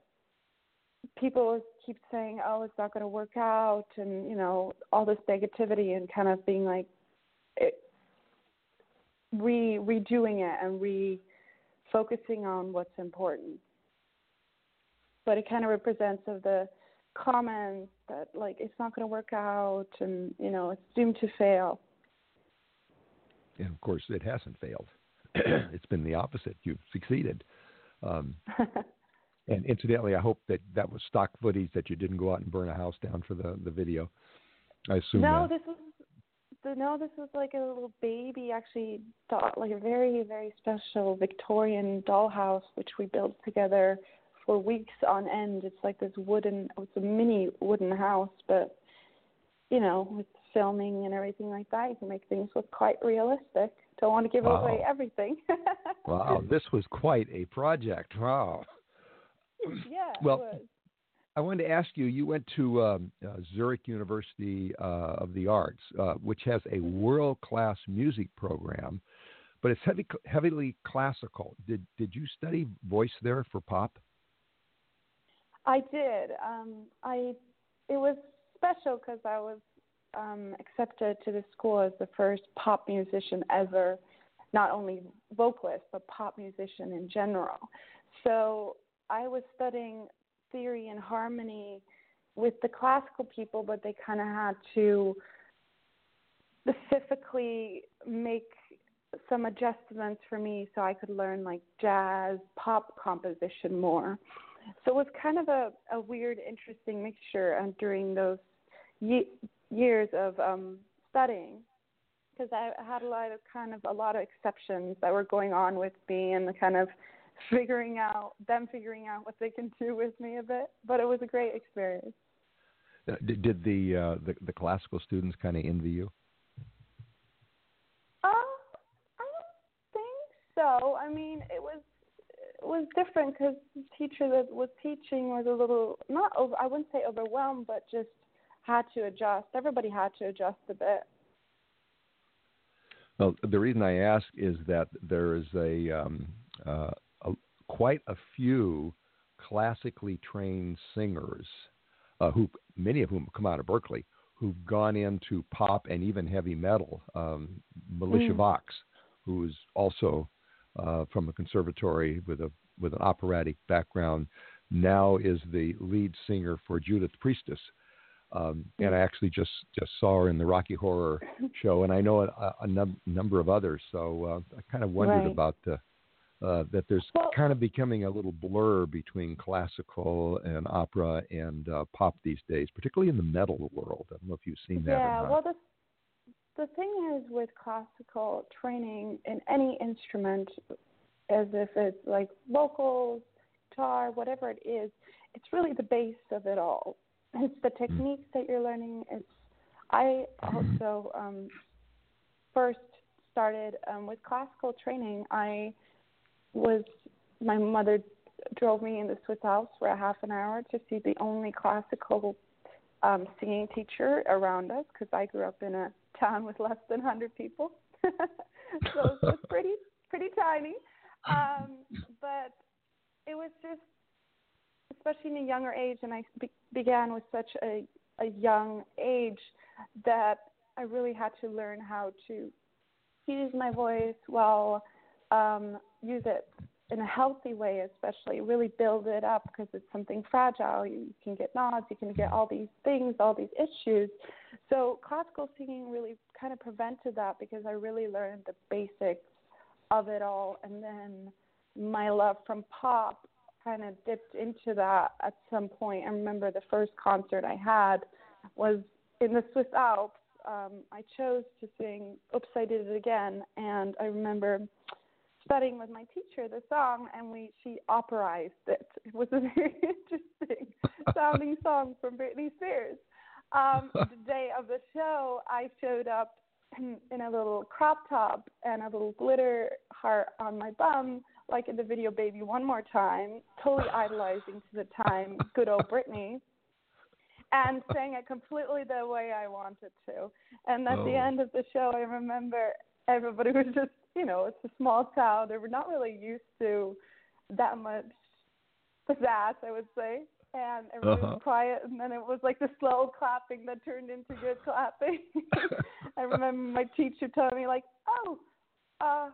people keep saying, "Oh, it's not going to work out," and you know, all this negativity, and kind of being like, it, re redoing it and re focusing on what's important. But it kind of represents of the comments that like it's not going to work out, and you know, it's doomed to fail. And of course, it hasn't failed. it's been the opposite. You've succeeded. Um, and incidentally, I hope that that was stock footage that you didn't go out and burn a house down for the, the video. I assume no, that. this was the no, this was like a little baby, actually, doll, like a very very special Victorian dollhouse which we built together for weeks on end. It's like this wooden, it's a mini wooden house, but you know, with filming and everything like that, you can make things look quite realistic. Don't want to give Wow. away everything. wow, this was quite a project. Wow. yeah, Well. I wanted to ask you. You went to um, uh, Zurich University uh, of the Arts, uh, which has a world-class music program, but it's heavy, heavily classical. Did did you study voice there for pop? I did. Um, I it was special because I was um, accepted to the school as the first pop musician ever, not only vocalist but pop musician in general. So I was studying theory and harmony with the classical people, but they kind of had to specifically make some adjustments for me so I could learn like jazz, pop composition more. So it was kind of a, a weird, interesting mixture uh, during those ye- years of um, studying because I had a lot of kind of a lot of exceptions that were going on with me and the kind of figuring out them figuring out what they can do with me a bit. But it was a great experience. Did, did the, uh, the the classical students kind of envy you? Uh, I don't think so. I mean, it was it was different because the teacher that was teaching was a little not over. I wouldn't say overwhelmed, but just had to adjust. Everybody had to adjust a bit. Well, the reason I ask is that there is a, um, uh, a quite a few classically trained singers uh, who many of whom come out of Berklee who've gone into pop and even heavy metal. Um, Militia Mm. Vox, who is also uh, from a conservatory with a with an operatic background, now is the lead singer for Judas Priestess. Um, and I actually just just saw her in the Rocky Horror show, and I know a, a num- number of others. So uh, I kind of wondered Right. about the, uh, that there's Well- kind of becoming a little blur between classical and opera and uh, pop these days, particularly in the metal world. I don't know if you've seen that. yeah, well, the the thing is with classical training in any instrument, as if it's like vocals, guitar, whatever it is, it's really the base of it all. It's the techniques that you're learning. It's I also um, first started um, with classical training. I was my mother drove me in the Swiss Alps for a half an hour to see the only classical um, singing teacher around us because I grew up in a town with less than 100 people. so it was pretty pretty tiny. Um, but it was just, especially in a younger age, and I be- began with such a, a young age that I really had to learn how to use my voice well, um, use it in a healthy way, especially really build it up because it's something fragile. You, can get nods, you can get all these things, all these issues. So classical singing really kind of prevented that because I really learned the basics of it all, and then my love from pop kind of dipped into that at some point. I remember the first concert I had was in the Swiss Alps. Um, I chose to sing "Oops, I Did It Again," and I remember studying with my teacher the song, and we she operized it. It was a very interesting sounding song from Britney Spears. Um, the day of the show, I showed up in a little crop top and a little glitter heart on my bum, like in the video "Baby One More Time," totally idolizing to the time good old Britney, and sang it completely the way I wanted to. And at Oh. the end of the show, I remember everybody was just, you know, it's a small town. They were not really used to that much pizzazz, I would say. And everybody Uh-huh. was quiet, and then it was like the slow clapping that turned into good clapping. I remember my teacher telling me, like, "Oh, uh,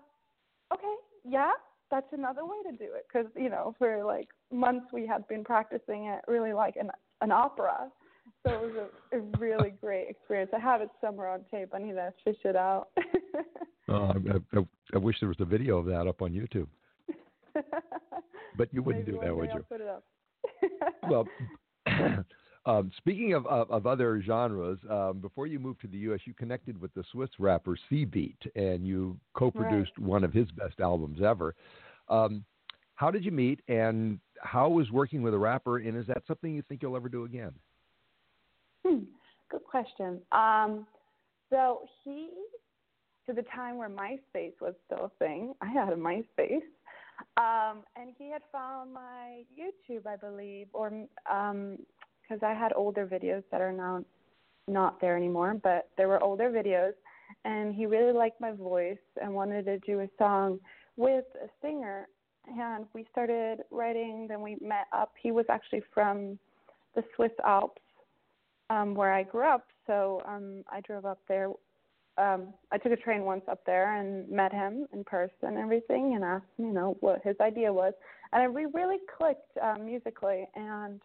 okay, yeah, that's another way to do it." Because you know, for like months we had been practicing it really like an an opera. So it was a, a really great experience. I have it somewhere on tape. I need to fish it out. Oh, I, I, I wish there was a video of that up on YouTube. But you wouldn't Maybe do that, would you? I'll put it up. well, um, speaking of, of, of other genres, um, before you moved to the U.S., you connected with the Swiss rapper C Beat, and you co-produced one of his best albums ever. Um, how did you meet, and how was working with a rapper, and is that something you think you'll ever do again? Hmm, good question. Um, so he, to the time where MySpace was still a thing, I had a MySpace, um, and he had found my YouTube, I believe, or because I had older videos that are now not there anymore, but there were older videos, and he really liked my voice and wanted to do a song with a singer, and we started writing. Then we met up. He was actually from the Swiss Alps um, where I grew up. So um, I drove up there. Um, I took a train once up there and met him in person and everything, and asked you know, what his idea was. And we really clicked um, musically, and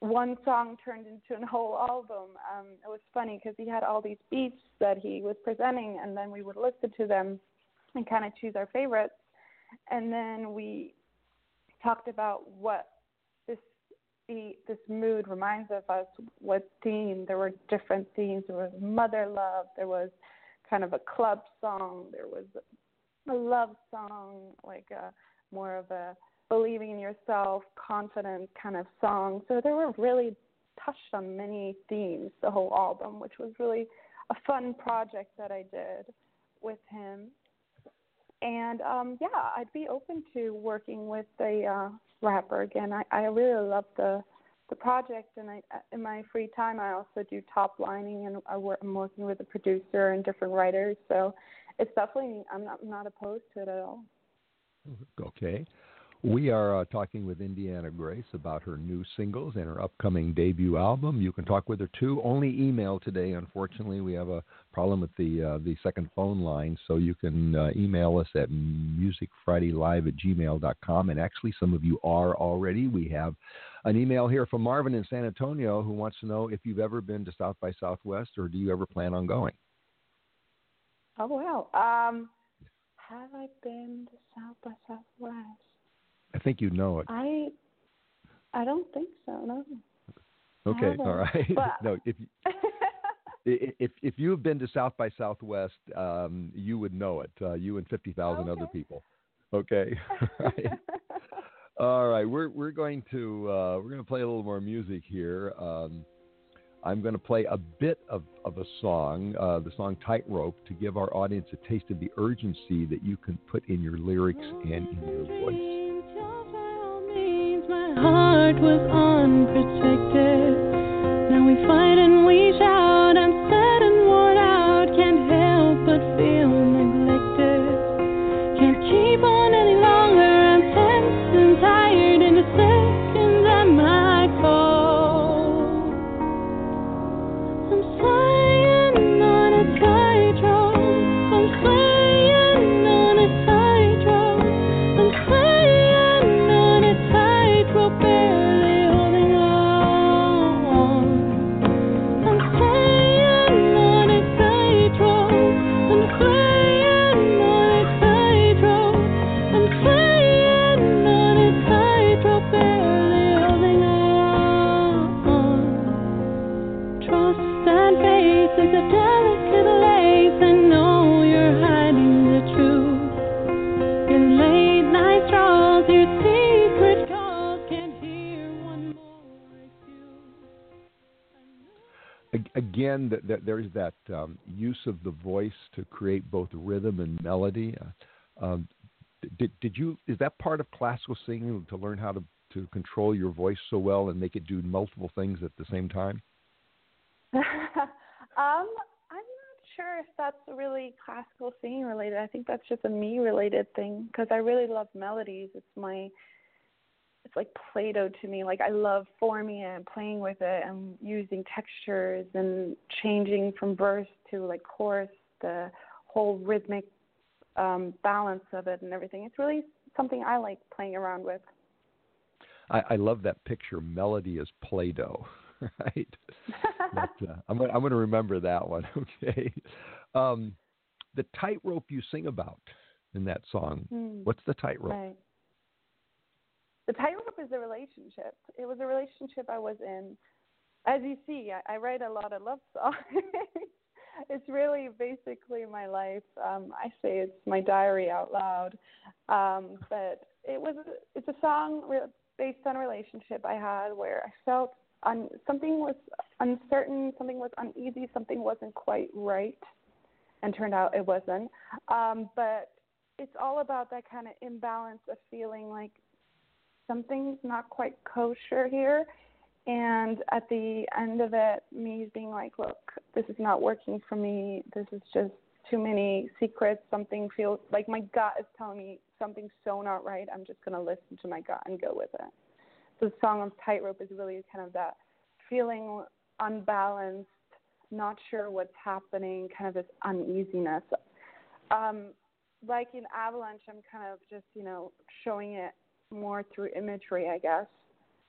one song turned into a whole album. Um, it was funny because he had all these beats that he was presenting, and then we would listen to them and kind of choose our favorites. And then we talked about what the, this mood reminds of us what theme there were different themes. There was mother love there was kind of a club song there was a love song like a more of a believing in yourself confident kind of song. So there were really touched on many themes the whole album which was really a fun project that i did with him. And um yeah i'd be open to working with a uh rapper again. I, I really love the the project, and I in my free time I also do top lining, and I work, I'm working with a producer and different writers. So it's definitely I'm not I'm not opposed to it at all. Okay. We are uh, talking with Indiana Grace about her new singles and her upcoming debut album. You can talk with her too. Only email today, unfortunately. We have a problem with the uh, the second phone line, so you can uh, email us at musicfridaylive at gmail.com. And actually, some of you are already. We have an email here from Marvin in San Antonio who wants to know if you've ever been to South by Southwest or do you ever plan on going? Oh wow. Um, have I been to South by Southwest? I think you know it. I I don't think so. No. Okay, all right. but- no, if I- if if you've been to South by Southwest, um, you would know it. Uh, you and fifty thousand other people. Okay. Right. All right. We're we're going to uh, we're going to play a little more music here. Um, I'm going to play a bit of, of a song, uh, the song Tightrope, to give our audience a taste of the urgency that you can put in your lyrics and in your voice. Heart was unprotected. Now we fight and we shout, again, th- th- there's that um, use of the voice to create both rhythm and melody. Uh, um, did, did you? Is that part of classical singing to learn how to to control your voice so well and make it do multiple things at the same time? um, I'm not sure if that's really classical singing related. I think that's just a me related thing because I really love melodies. It's my it's like Play-Doh to me. Like I love forming it and playing with it and using textures and changing from verse to like chorus, the whole rhythmic um, balance of it and everything. It's really something I like playing around with. I, I love that picture. Melody is Play-Doh, right? but, uh, I'm to remember that one. Okay. Um, the tightrope you sing about in that song. Hmm. What's the tightrope? Right. The tightrope is a relationship. It was a relationship I was in. As you see, I, I write a lot of love songs. it's really basically my life. Um, I say it's my diary out loud. Um, but it was it's a song re- based on a relationship I had where I felt un- something was uncertain, something was uneasy, something wasn't quite right, and turned out it wasn't. Um, but it's all about that kind of imbalance of feeling like something's not quite kosher here. And at the end of it, me being like, look, this is not working for me. This is just too many secrets. Something feels like my gut is telling me something's so not right. I'm just going to listen to my gut and go with it. The song of Tightrope is really kind of that feeling unbalanced, not sure what's happening, kind of this uneasiness. Um, like in Avalanche, I'm kind of just, you know, showing it more through imagery, I guess,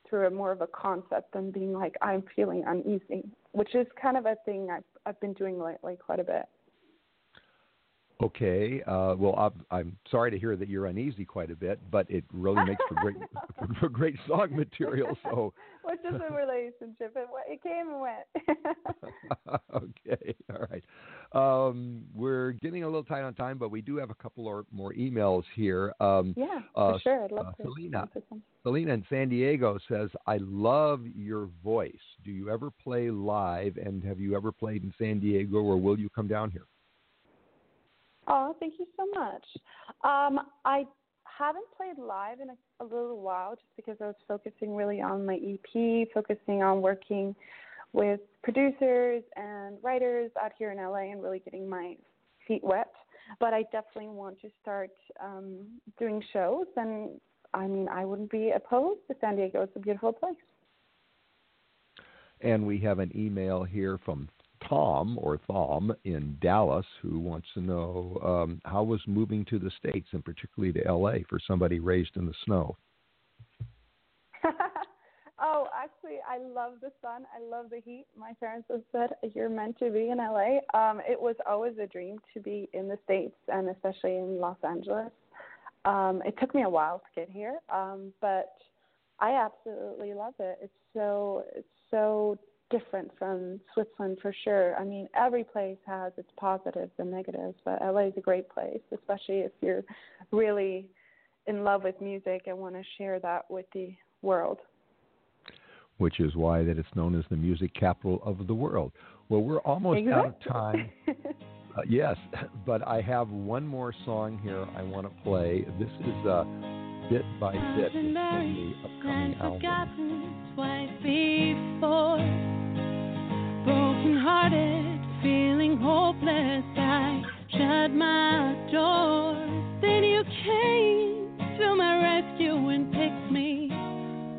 through a more of a concept than being like I'm feeling uneasy, which is kind of a thing I've I've been doing lately quite a bit. Okay. Uh, well, I'm, I'm sorry to hear that you're uneasy quite a bit, but it really makes for great for great song material. So, which is a relationship. It, it came and went. okay. All right. Um, we're getting a little tight on time, but we do have a couple or more emails here. Um, yeah, uh, for sure. I'd love uh, to. Selena. Selena in San Diego says, "I love your voice. Do you ever play live? And have you ever played in San Diego, or will you come down here?" Oh, thank you so much. Um, I haven't played live in a, a little while just because I was focusing really on my EP, focusing on working with producers and writers out here in LA and really getting my feet wet. But I definitely want to start um, doing shows, and I mean, I wouldn't be opposed to San Diego. It's a beautiful place. And we have an email here from Tom or Thom in Dallas who wants to know um, how was moving to the states and particularly to LA for somebody raised in the snow. oh, actually, I love the sun. I love the heat. My parents have said you're meant to be in LA. Um, it was always a dream to be in the states and especially in Los Angeles. Um, it took me a while to get here, um, but I absolutely love it. It's so it's so different from Switzerland for sure. I mean, every place has its positives and negatives, but LA is a great place, especially if you're really in love with music and want to share that with the world. Which is why that it's known as the music capital of the world. Well, we're almost exactly. out of time. uh, yes, but I have one more song here I want to play. This is uh, Bit by Bit. It's from the upcoming album. Broken hearted, feeling hopeless, I shut my doors. Then you came to my rescue and picked me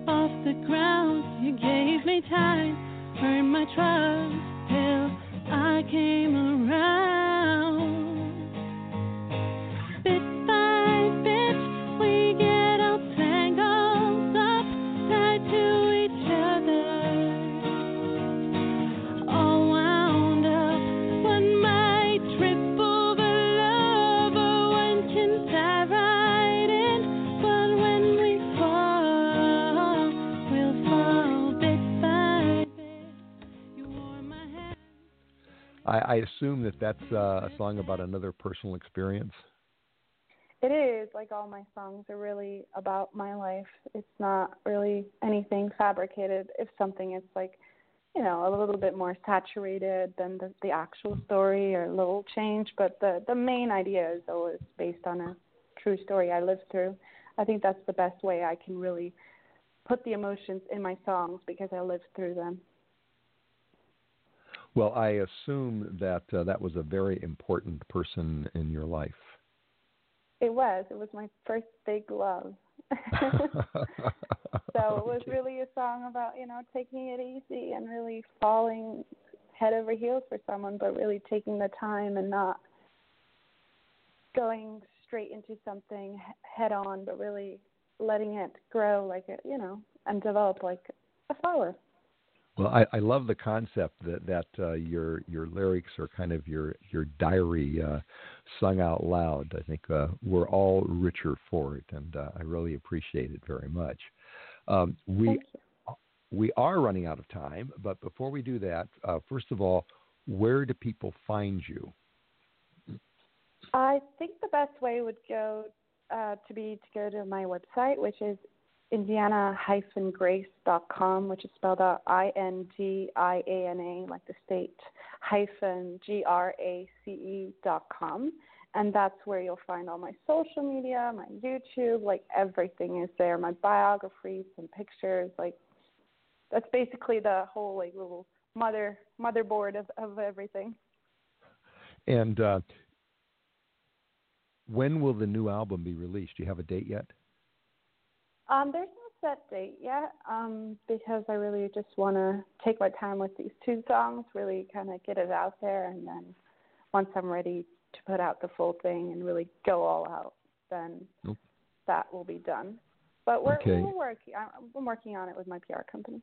off the ground. You gave me time, earned my trust till I came around. I, assume that that's uh, a song about another personal experience. It is like all my songs are really about my life. It's not really anything fabricated. If something, it's like you know, a little bit more saturated than the, the actual story or a little change, but the the main idea is always based on a true story I lived through. I think that's the best way I can really put the emotions in my songs because I lived through them. Well, I assume that uh, that was a very important person in your life. It was. It was my first big love. so it was really a song about you know taking it easy and really falling head over heels for someone, but really taking the time and not going straight into something head on, but really letting it grow like it you know and develop like a flower. Well, I, I love the concept that that uh, your your lyrics are kind of your your diary uh, sung out loud. I think uh, we're all richer for it, and uh, I really appreciate it very much. Um, we we are running out of time, but before we do that, uh, first of all, where do people find you? I think the best way would go uh, to be to go to my website, which is indiana-grace.com, which is spelled out I-N-D-I-A-N-A, like the state, hyphen G-R-A-C-E dot com. And that's where you'll find all my social media, my YouTube, like everything is there, my biographies and pictures, like that's basically the whole like little mother motherboard of, of everything. And uh, when will the new album be released? Do you have a date yet? Um, there's no set date yet um, because I really just want to take my time with these two songs, really kind of get it out there, and then once I'm ready to put out the full thing and really go all out, then Nope. that will be done. But we're, Okay. we're working. I'm I'm working on it with my PR company.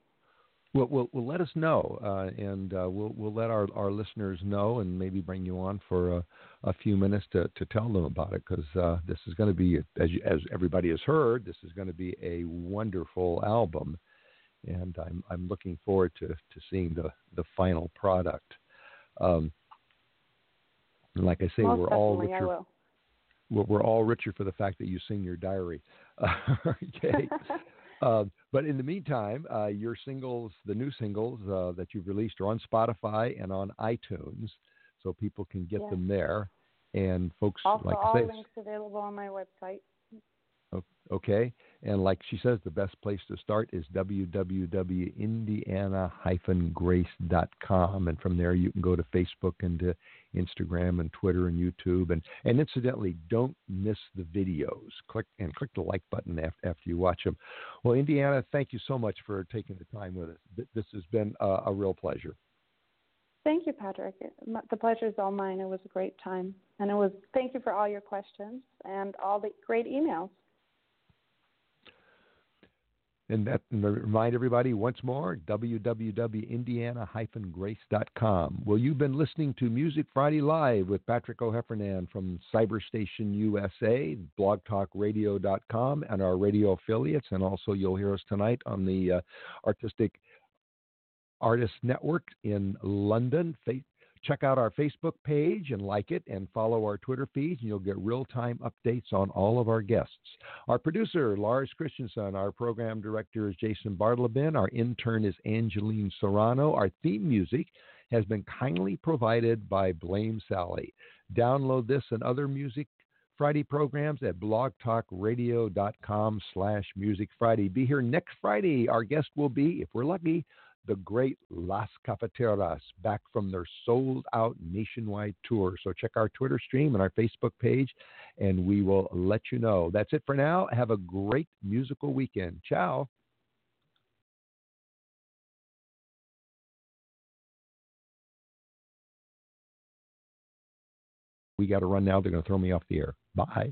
Well, well, well let us know, uh, and uh, we'll we'll let our, our listeners know, and maybe bring you on for a, a few minutes to, to tell them about it, because uh, this is going to be, as you, as everybody has heard, this is going to be a wonderful album, and I'm I'm looking forward to, to seeing the the final product. Um, and like I say, Most we're all richer. we're all richer for the fact that you sing your diary. okay. Um, but in the meantime, uh, your singles, the new singles uh, that you've released, are on Spotify and on iTunes, so people can get Yeah. them there. And folks, Also, like all say, links available on my website. Okay. And like she says, the best place to start is www.indiana-grace.com, and from there you can go to Facebook and to Instagram and Twitter and YouTube. And and incidentally, don't miss the videos. Click and click the like button after, after you watch them. Well, Indiana, thank you so much for taking the time with us. This has been a, a real pleasure. Thank you, Patrick. The pleasure is all mine. It was a great time, and it was. Thank you for all your questions and all the great emails. And that and remind everybody once more www.indiana-grace.com. Well, you've been listening to Music Friday Live with Patrick O'Heffernan from Cyberstation USA, blogtalkradio.com, and our radio affiliates. And also, you'll hear us tonight on the uh, Artistic Artists Network in London. Check out our Facebook page and like it, and follow our Twitter feeds, and you'll get real time updates on all of our guests. Our producer, Lars Christensen. Our program director is Jason Bartlebin. Our intern is Angeline Serrano. Our theme music has been kindly provided by Blame Sally. Download this and other music Friday programs at blogtalkradio.com slash Music Friday. Be here next Friday. Our guest will be, if we're lucky, the great Las Cafeteras back from their sold out nationwide tour. So check our Twitter stream and our Facebook page, and we will let you know. That's it for now. Have a great musical weekend. Ciao. We got to run now. They're going to throw me off the air. Bye.